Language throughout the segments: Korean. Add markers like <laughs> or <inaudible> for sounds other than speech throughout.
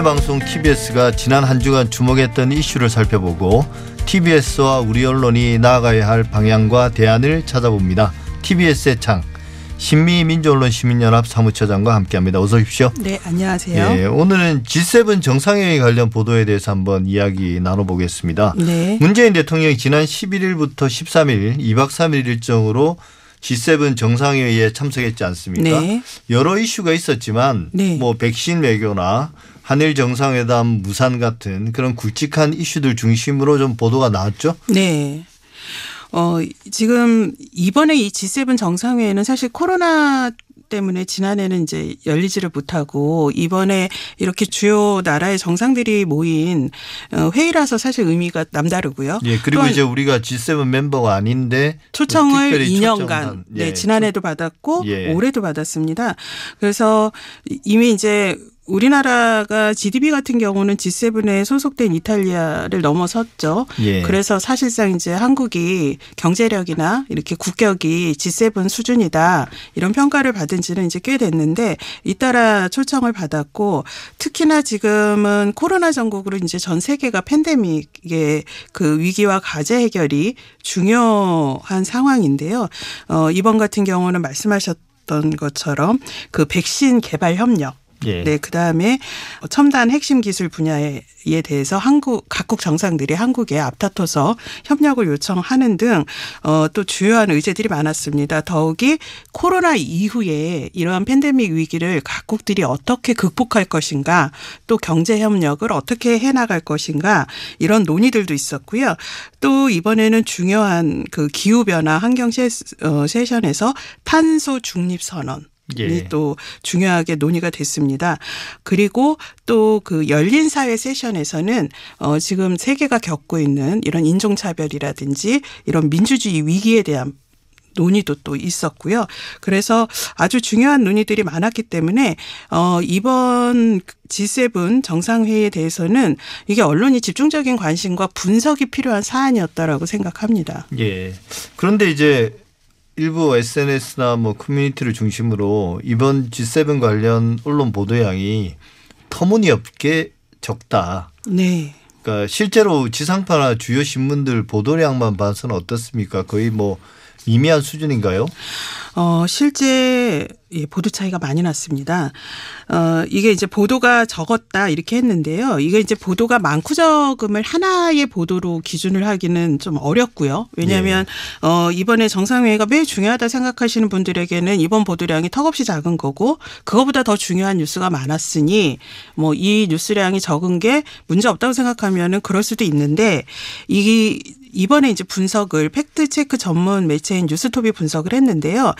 민해방송 TBS가 지난 한 주간 주목했던 이슈를 살펴보고 TBS와 우리 언론이 나아가야 할 방향과 대안을 찾아봅니다. TBS의 창 신미민주언론 시민연합 사무처장과 함께합니다. 어서 오십시오. 네, 안녕하세요. 예, 오늘은 G7 정상회의 관련 보도에 대해서 한번 이야기 나눠보겠습니다. 네. 문재인 대통령이 지난 11일부터 13일 2박 3일 일정으로 G7 정상회의에 참석했지 않습니까? 네. 여러 이슈가 있었지만 네. 뭐 백신 외교나 한일 정상회담 무산 같은 그런 굵직한 이슈들 중심으로 좀 보도가 나왔죠. 네. 어, 지금 이번에 이 G7 정상회의는 사실 코로나 때문에 지난해는 이제 열리지를 못하고 이번에 이렇게 주요 나라의 정상들이 모인 어, 회의라서 사실 의미가 남다르고요. 예, 그리고 이제 우리가 G7 멤버가 아닌데 초청을 특별히 2년간 초청한, 네, 예, 지난해도 받았고 예. 올해도 받았습니다. 그래서 이미 이제 우리나라가 GDP 같은 경우는 G7에 소속된 이탈리아를 넘어섰죠. 예. 그래서 사실상 이제 한국이 경제력이나 이렇게 국격이 G7 수준이다 이런 평가를 받은 지는 이제 꽤 됐는데 잇따라 초청을 받았고 특히나 지금은 코로나 전국으로 이제 전 세계가 팬데믹의 그 위기와 과제 해결이 중요한 상황인데요. 어, 이번 같은 경우는 말씀하셨 던 것처럼 그 백신 개발 협력 예. 네, 그 다음에 첨단 핵심 기술 분야에 대해서 한국, 각국 정상들이 한국에 앞다퉈서 협력을 요청하는 등, 어, 또 주요한 의제들이 많았습니다. 더욱이 코로나 이후에 이러한 팬데믹 위기를 각국들이 어떻게 극복할 것인가, 또 경제 협력을 어떻게 해 나갈 것인가, 이런 논의들도 있었고요. 또 이번에는 중요한 그 기후 변화 환경 세- 어, 세션에서 탄소 중립 선언. 예. 이또 중요하게 논의가 됐습니다. 그리고 또 그 열린 사회 세션에서는 어 지금 세계가 겪고 있는 이런 인종 차별이라든지 이런 민주주의 위기에 대한 논의도 또 있었고요. 그래서 아주 중요한 논의들이 많았기 때문에 어 이번 G7 정상회의에 대해서는 이게 언론이 집중적인 관심과 분석이 필요한 사안이었다라고 생각합니다. 예. 그런데 이제 일부 SNS나 뭐 커뮤니티를 중심으로 이번 G7 관련 언론 보도량이 터무니없게 적다. 네. 그러니까 실제로 지상파나 주요 신문들 보도량만 봐서는 어떻습니까? 거의 뭐 미미한 수준인가요? 어, 실제 예, 보도 차이가 많이 났습니다. 어, 이게 이제 보도가 적었다 이렇게 했는데요. 이게 이제 보도가 많고 적음을 하나의 보도로 기준을 하기는 좀 어렵고요. 왜냐하면 어, 이번에 정상회의가 매우 중요하다 생각하시는 분들에게는 이번 보도량이 턱없이 작은 거고 그거보다 더 중요한 뉴스가 많았으니 뭐 이 뉴스량이 적은 게 문제 없다고 생각하면은 그럴 수도 있는데 이 이번에 이제 분석을 팩트 체크 전문 매체인 뉴스톱이 분석을 했는데요.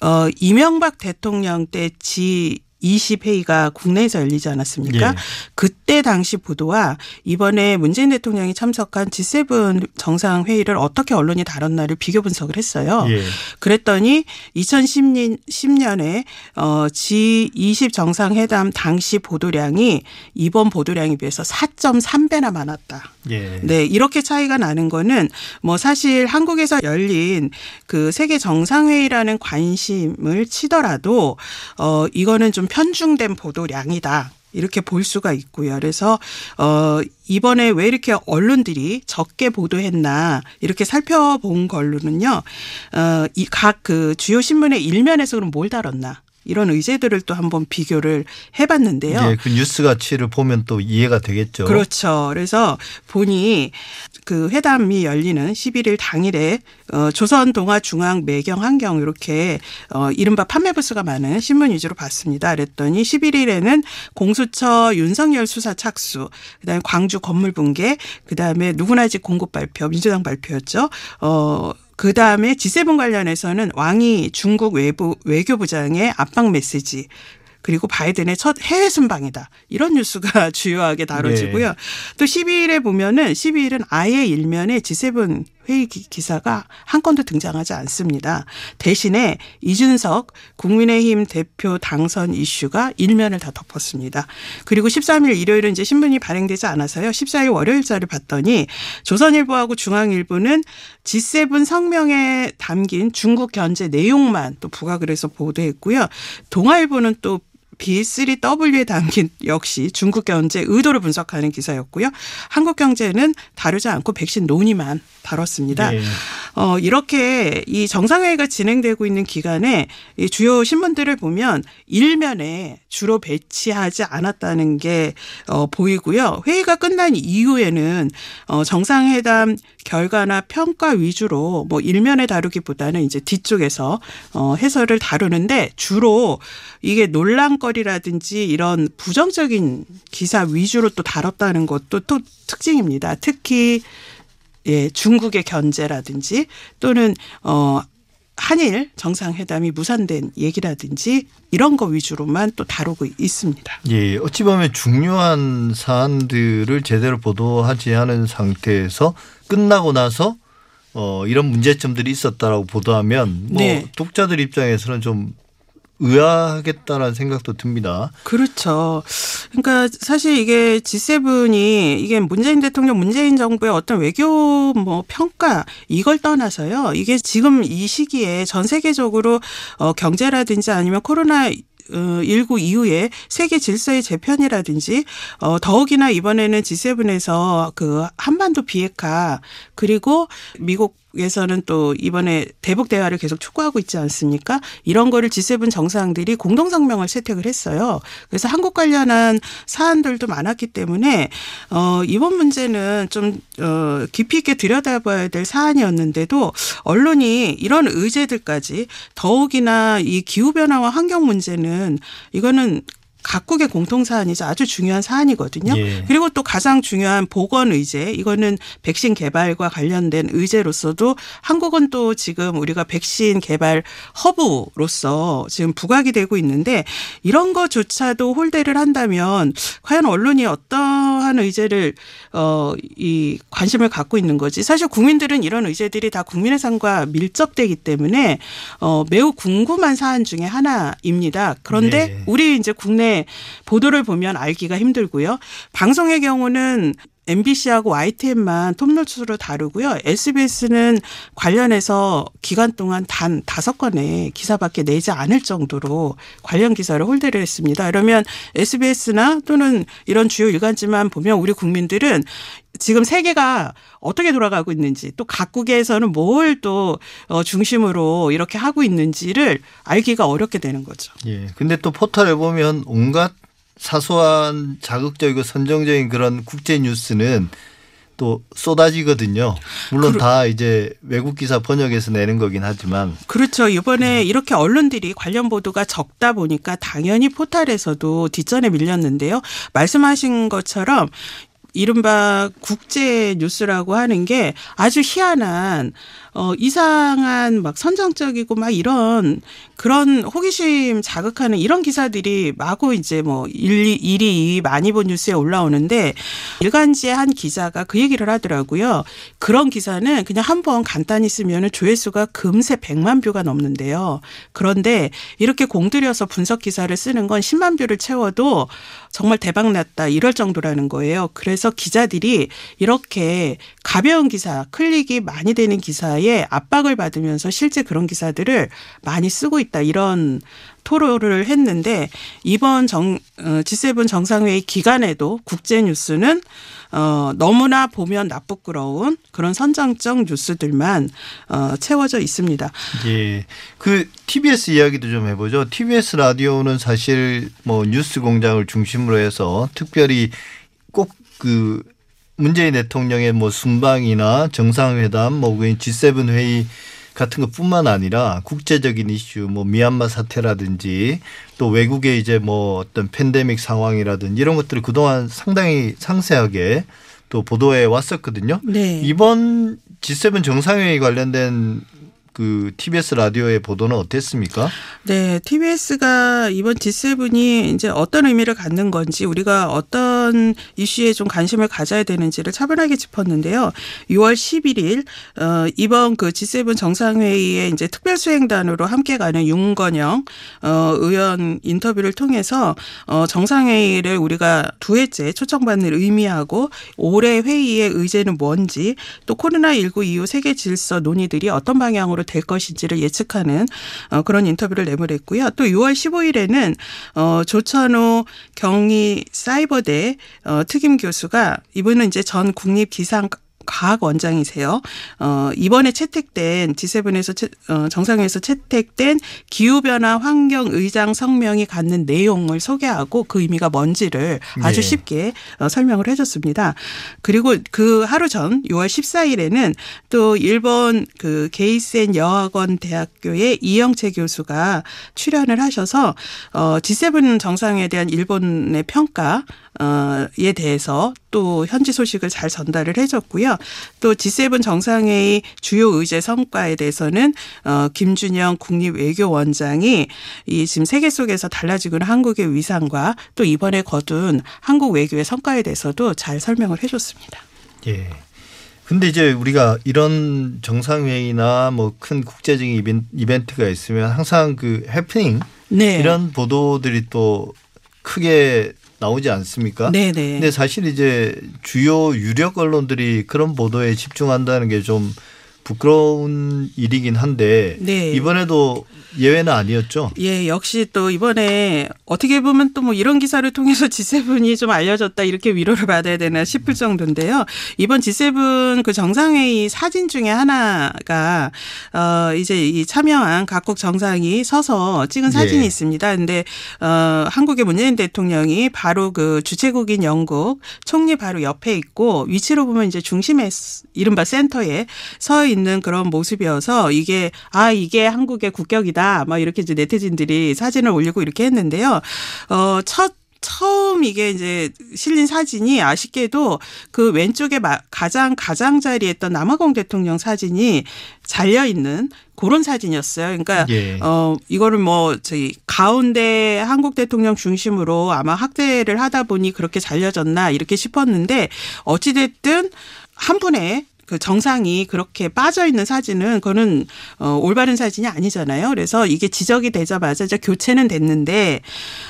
어, 이명박 대통령 때 G 20회의가 국내에서 열리지 않았습니까? 예. 그때 당시 보도와 이번에 문재인 대통령이 참석한 G7 정상회의를 어떻게 언론이 다뤘나를 비교 분석을 했어요. 예. 그랬더니 2010년 10년에 어 G20 정상회담 당시 보도량이 이번 보도량에 비해서 4.3배나 많았다. 예. 네, 이렇게 차이가 나는 거는 뭐 사실 한국에서 열린 그 세계 정상회의라는 관심을 치더라도 어 이거는 좀 편중된 보도량이다. 이렇게 볼 수가 있고요. 그래서 어 이번에 왜 이렇게 언론들이 적게 보도했나 이렇게 살펴본 걸로는요. 어이 각 그 주요 신문의 일면에서 그럼 뭘 다뤘나 이런 의제들을 또 한번 비교를 해봤는데요. 예, 그 뉴스 가치를 보면 또 이해가 되겠죠. 그렇죠. 그래서 보니 그 회담이 열리는 11일 당일에 어 조선 동아 중앙 매경 환경 이렇게 어 이른바 판매 부스가 많은 신문 위주로 봤습니다. 그랬더니 11일에는 공수처 윤석열 수사 착수, 그다음에 광주 건물 붕괴, 그다음에 누구나 집 공급 발표, 민주당 발표였죠. 어 그 다음에 G7 관련해서는 왕이 중국 외부 외교부장의 압박 메시지 그리고 바이든의 첫 해외 순방이다. 이런 뉴스가 <laughs> 주요하게 다뤄지고요. 네. 또 12일에 보면은 12일은 아예 일면에 G7 회의 기- 기사가 한 건도 등장하지 않습니다. 대신에 이준석 국민의힘 대표 당선 이슈가 일면을 다 덮었습니다. 그리고 13일 일요일은 이제 신문이 발행되지 않아서요. 14일 월요일자를 봤더니 조선일보하고 중앙일보는 G7 성명에 담긴 중국 견제 내용만 또 부각을 해서 보도했고요. 동아일보는 또 B3W에 담긴 역시 중국 경제 의도를 분석하는 기사였고요. 한국 경제는 다루지 않고 백신 논의만 다뤘습니다. 네. 어, 이렇게 이 정상회의가 진행되고 있는 기간에 이 주요 신문들을 보면 일면에 주로 배치하지 않았다는 게 어, 보이고요. 회의가 끝난 이후에는 어, 정상회담 결과나 평가 위주로 뭐 일면에 다루기보다는 이제 뒤쪽에서 어, 해설을 다루는데 주로 이게 논란거리라든지 이런 부정적인 기사 위주로 또 다뤘다는 것도 또 특징입니다. 특히 예, 중국의 견제라든지 또는 어 한일 정상회담이 무산된 얘기라든지 이런 거 위주로만 또 다루고 있습니다. 예, 어찌 보면 중요한 사안들을 제대로 보도하지 않은 상태에서 끝나고 나서 어 이런 문제점들이 있었다라고 보도하면 뭐 네. 독자들 입장에서는 좀 의아하겠다라는 생각도 듭니다. 그렇죠. 그러니까 사실 이게 G7이 이게 문재인 대통령 문재인 정부의 어떤 외교 뭐 평가 이걸 떠나서요. 이게 지금 이 시기에 전 세계적으로 어 경제라든지 아니면 코로나 어, 19 이후에 세계 질서의 재편이라든지 어 더욱이나 이번에는 G7에서 그 한반도 비핵화 그리고 미국 에서는 또 이번에 대북 대화를 계속 촉구하고 있지 않습니까? 이런 거를 G7 정상들이 공동 성명을 채택을 했어요. 그래서 한국 관련한 사안들도 많았기 때문에 어 이번 문제는 좀 어 깊이 있게 들여다봐야 될 사안이었는데도 언론이 이런 의제들까지 더욱이나 이 기후 변화와 환경 문제는 이거는 각국의 공통 사안이자 아주 중요한 사안이거든요. 예. 그리고 또 가장 중요한 보건 의제 이거는 백신 개발과 관련된 의제로서도 한국은 또 지금 우리가 백신 개발 허브로서 지금 부각이 되고 있는데 이런 것조차도 홀대를 한다면 과연 언론이 어떠한 의제를 어이 관심을 갖고 있는 거지 사실 국민들은 이런 의제들이 다 국민의 삶과 밀접되기 때문에 어 매우 궁금한 사안 중에 하나입니다. 그런데 네. 우리 이제 국내 보도를 보면 알기가 힘들고요. 방송의 경우는 MBC하고 YTN만 톱노트로 다루고요. SBS는 관련해서 기간 동안 단 다섯 건의 기사밖에 내지 않을 정도로 관련 기사를 홀대를 했습니다. 그러면 SBS나 또는 이런 주요 일간지만 보면 우리 국민들은 지금 세계가 어떻게 돌아가고 있는지 또 각국에서는 뭘또 어, 중심으로 이렇게 하고 있는지를 알기가 어렵게 되는 거죠. 예. 근데 또 포털에 보면 온갖 사소한 자극적이고 선정적인 그런 국제 뉴스는 또 쏟아지거든요. 물론 그러- 다 이제 외국 기사 번역해서 내는 거긴 하지만 그렇죠. 이번에 이렇게 언론들이 관련 보도가 적다 보니까 당연히 포탈에서도 뒷전에 밀렸는데요. 말씀하신 것처럼 이른바 국제 뉴스라고 하는 게 아주 희한한 어 이상한 막 선정적이고 막 이런 그런 호기심 자극하는 이런 기사들이 마구 이제 뭐 1, 1위, 2위 많이 본 뉴스에 올라오는데 일간지의 한 기자가 그 얘기를 하더라고요. 그런 기사는 그냥 한 번 간단히 쓰면은 조회수가 금세 100만 뷰가 넘는데요. 그런데 이렇게 공들여서 분석 기사를 쓰는 건 10만 뷰를 채워도 정말 대박 났다 이럴 정도라는 거예요. 그래서 기자들이 이렇게 가벼운 기사, 클릭이 많이 되는 기사에 압박을 받으면서 실제 그런 기사들을 많이 쓰고 있다 이런 토로를 했는데 이번 정 어, G7 정상회의 기간에도 국제 뉴스는 어 너무나 보면 낯부끄러운 그런 선정적 뉴스들만 어 채워져 있습니다. 예. 그 TBS 이야기도 좀 해보죠. TBS 라디오는 사실 뭐 뉴스 공장을 중심으로 해서 특별히 꼭그 문재인 대통령의 뭐 순방이나 정상회담, 뭐 G7 회의 같은 것뿐만 아니라 국제적인 이슈, 뭐 미얀마 사태라든지 또 외국의 이제 뭐 어떤 팬데믹 상황이라든지 이런 것들을 그동안 상당히 상세하게 또 보도해 왔었거든요. 네. 이번 G7 정상회의 관련된 그 TBS 라디오의 보도는 어땠습니까? 네, TBS가 이번 G7이 이제 어떤 의미를 갖는 건지 우리가 어떤 이슈에 좀 관심을 가져야 되는지를 차분하게 짚었는데요. 6월 11일 어 이번 그 G7 정상회의에 이제 특별 수행단으로 함께 가는 윤건영 어 의원 인터뷰를 통해서 어 정상회의를 우리가 두 해째 초청받는 의미하고 올해 회의의 의제는 뭔지 또 코로나 19 이후 세계 질서 논의들이 어떤 방향으로 될 것인지를 예측하는 어, 그런 인터뷰를 내보냈고요. 또 6월 15일에는 어, 조천호 경희 사이버대 어, 특임 교수가 이분은 이제 전 국립 기상 과학 원장이세요. 어, 이번에 채택된 G7에서 채, 어, 정상회에서 채택된 기후변화 환경 의장 성명이 갖는 내용을 소개하고 그 의미가 뭔지를 아주 네. 쉽게 어, 설명을 해줬습니다. 그리고 그 하루 전 6월 14일에는 또 일본 그 게이센 여학원 대학교의 이영채 교수가 출연을 하셔서 어, G7 정상에 대한 일본의 평가 어에 대해서 또 현지 소식을 잘 전달을 해줬고요. 또 G7 정상회의 주요 의제 성과에 대해서는 어 김준영 국립외교원장이 이 지금 세계 속에서 달라지고 있는 한국의 위상과 또 이번에 거둔 한국 외교의 성과에 대해서도 잘 설명을 해줬습니다. 예. 근데 이제 우리가 이런 정상회의나 뭐 큰 국제적인 이벤- 이벤트가 있으면 항상 그 해프닝 네. 이런 보도들이 또 크게 나오지 않습니까? 네네. 근데 사실 이제 주요 유력 언론들이 그런 보도에 집중한다는 게 좀 부끄러운 일이긴 한데 네. 이번에도 예외는 아니었죠. 예, 역시 또 이번에 어떻게 보면 또 뭐 이런 기사를 통해서 G7이 좀 알려졌다 이렇게 위로를 받아야 되나 싶을 정도인데요. 이번 G7 그 정상회의 사진 중에 하나가 어 이제 이 참여한 각국 정상이 서서 찍은 사진이 예. 있습니다. 근데 어 한국의 문재인 대통령이 바로 그 주최국인 영국 총리 바로 옆에 있고 위치로 보면 이제 중심에 이른바 센터에 서 있는 그런 모습이어서 이게 아 이게 한국의 국격이다 막 이렇게 이제 네티즌들이 사진을 올리고 이렇게 했는데요. 어첫 처음 이게 이제 실린 사진이 아쉽게도 그 왼쪽에 마- 가장 가장 자리에 있던 남아공 대통령 사진이 잘려 있는 그런 사진이었어요. 그러니까 예. 어 이거를 뭐 저희 가운데 한국 대통령 중심으로 아마 학대를 하다 보니 그렇게 잘려졌나 이렇게 싶었는데 어찌 됐든 한 분의 그 정상이 그렇게 빠져 있는 사진은 그거는 어 올바른 사진이 아니잖아요. 그래서 이게 지적이 되자마자 이제 교체는 됐는데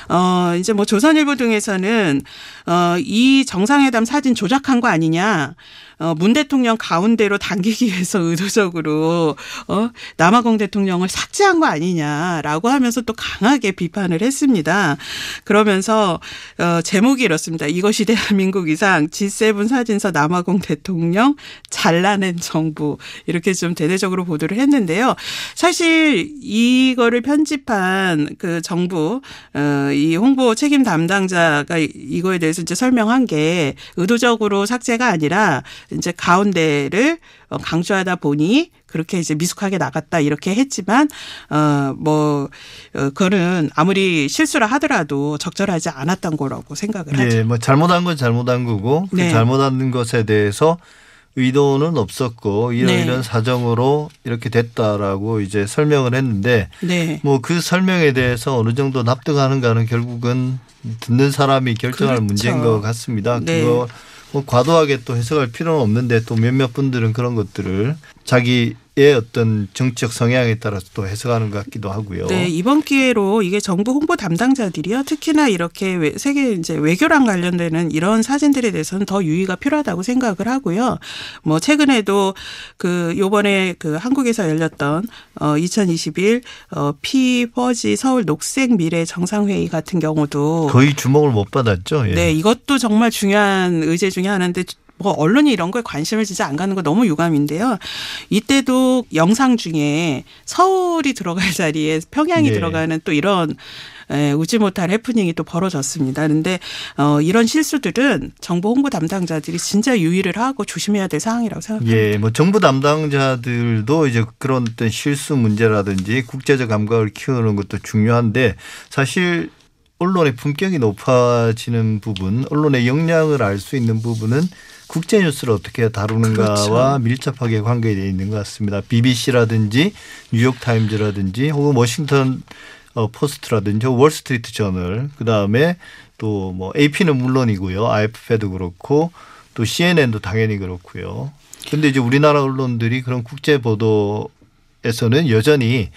어 이제 뭐 조선일보 등에서는 어 이 정상회담 사진 조작한 거 아니냐. 어, 문 대통령 가운데로 당기기 위해서 <laughs> 의도적으로 어, 남아공 대통령을 삭제한 거 아니냐라고 하면서 또 강하게 비판을 했습니다. 그러면서 어, 제목이 이렇습니다. 이것이 대한민국 이상 G7 사진서 남아공 대통령 잘라낸 정부 이렇게 좀 대대적으로 보도를 했는데요. 사실 이거를 편집한 그 정부 어, 이 홍보 책임 담당자가 이- 이거에 대해서 이제 설명한 게 의도적으로 삭제가 아니라 이제 가운데를 어, 강조하다 보니 그렇게 이제 미숙하게 나갔다 이렇게 했지만 어뭐 어, 그거는 아무리 실수를 하더라도 적절하지 않았던 거라고 생각을 하죠. 예, 뭐 잘못한 건 잘못한 거고 그 네. 잘못한 것에 대해서 의도는 없었고 이런 네. 이런 사정으로 이렇게 됐다라고 이제 설명을 했는데 네. 뭐그 설명에 대해서 어느 정도 납득하는가는 결국은 듣는 사람이 결정할 그렇죠. 문제인 것 같습니다. 네. 그거 뭐 과도하게 또 해석할 필요는 없는데 또 몇몇 분들은 그런 것들을 자기 의 어떤 정치적 성향에 따라서 또 해석하는 것 같기도 하고요. 네, 이번 기회로 이게 정부 홍보 담당자들이요. 특히나 이렇게 외- 세계 이제 외교랑 관련되는 이런 사진들에 대해서는 더 유의가 필요하다고 생각을 하고요. 뭐 최근에도 그 요번에 그 한국에서 열렸던 어2021 어 피버지 서울 녹색 미래 정상회의 같은 경우도 거의 주목을 못 받았죠. 예. 네, 이것도 정말 중요한 의제 중에 하나인데 뭐 언론이 이런 거에 관심을 진짜 안 가는 거 너무 유감인데요. 이때도 영상 중에 서울이 들어갈 <laughs> 자리에 평양이 네. 들어가는 또 이런 에, 웃지 못할 해프닝이 또 벌어졌습니다. 그런데 어, 이런 실수들은 정보 홍보 담당자들이 진짜 유의를 하고 조심해야 될 상황이라고 생각합니다. 예, 뭐 정부 담당자들도 이제 그런 어떤 실수 문제라든지 국제적 감각을 키우는 것도 중요한데 사실 언론의 품격이 높아지는 부분, 언론의 역량을 알 수 있는 부분은 국제 뉴스를 어떻게 다루는가와 그렇죠. 밀접하게 관계되어 있는 것 같습니다. BBC라든지 뉴욕 타임즈라든지 혹은 워싱턴 어, 포스트라든지 월스트리트 저널 그다음에 또 뭐 AP는 물론이고요. AFP도 그렇고 또 CNN도 당연히 그렇고요. 근데 이제 우리나라 언론들이 그런 국제 보도에서는 여전히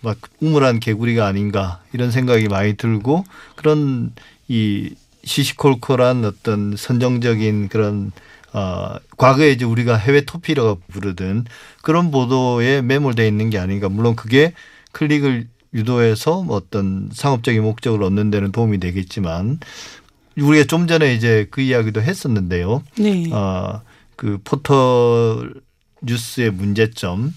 막 우물 안 개구리가 아닌가 이런 생각이 많이 들고 그런 이 시시콜콜한 어떤 선정적인 그런 어, 과거에 이제 우리가 해외 토피라고 부르던 그런 보도에 매몰되어 있는 게 아닌가. 물론 그게 클릭을 유도해서 뭐 어떤 상업적인 목적을 얻는 데는 도움이 되겠지만 우리가 좀 전에 이제 그 이야기도 했었는데요. 네. 어, 그 포털 뉴스의 문제점.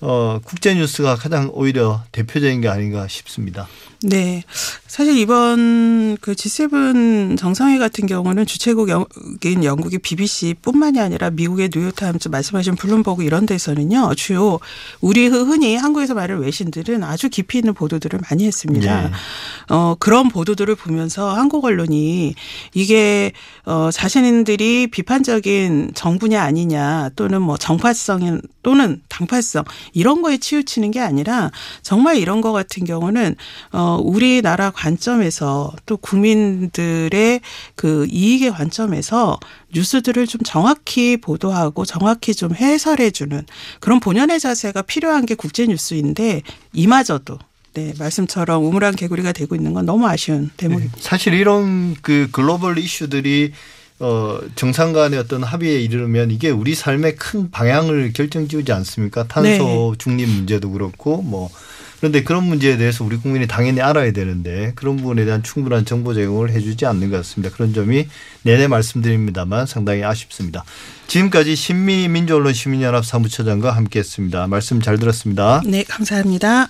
어, 국제 뉴스가 가장 오히려 대표적인 게 아닌가 싶습니다. 네. 사실 이번 그 G7 정상회 같은 경우는 주최국인 영국의 BBC뿐만이 아니라 미국의 뉴욕타임즈 말씀하신 블룸버그 이런 데서는요 주요 우리 흔히 한국에서 말하는 외신들은 아주 깊이 있는 보도들을 많이 했습니다. 네. 어 그런 보도들을 보면서 한국 언론이 이게 어 자신들이 비판적인 정부냐 아니냐 또는 뭐 정파성 또는 당파성 이런 거에 치우치는 게 아니라 정말 이런 거 같은 경우는 어 우리나라 관점에서 또 국민들의 그 이익의 관점에서 뉴스들을 좀 정확히 보도하고 정확히 좀 해설해 주는 그런 본연의 자세가 필요한 게 국제 뉴스인데 이마저도 네, 말씀처럼 우물안 개구리가 되고 있는 건 너무 아쉬운 대목입니다. 사실 이런 그 글로벌 이슈들이 어, 정상 간의 어떤 합의에 이르면 이게 우리 삶의 큰 방향을 결정 지우지 않습니까? 탄소 중립 문제도 그렇고 뭐 그런데 그런 문제에 대해서 우리 국민이 당연히 알아야 되는데 그런 부분에 대한 충분한 정보 제공을 해주지 않는 것 같습니다. 그런 점이 내내 말씀드립니다만 상당히 아쉽습니다. 지금까지 신미 민주언론 시민연합 사무처장과 함께했습니다. 말씀 잘 들었습니다. 네, 감사합니다.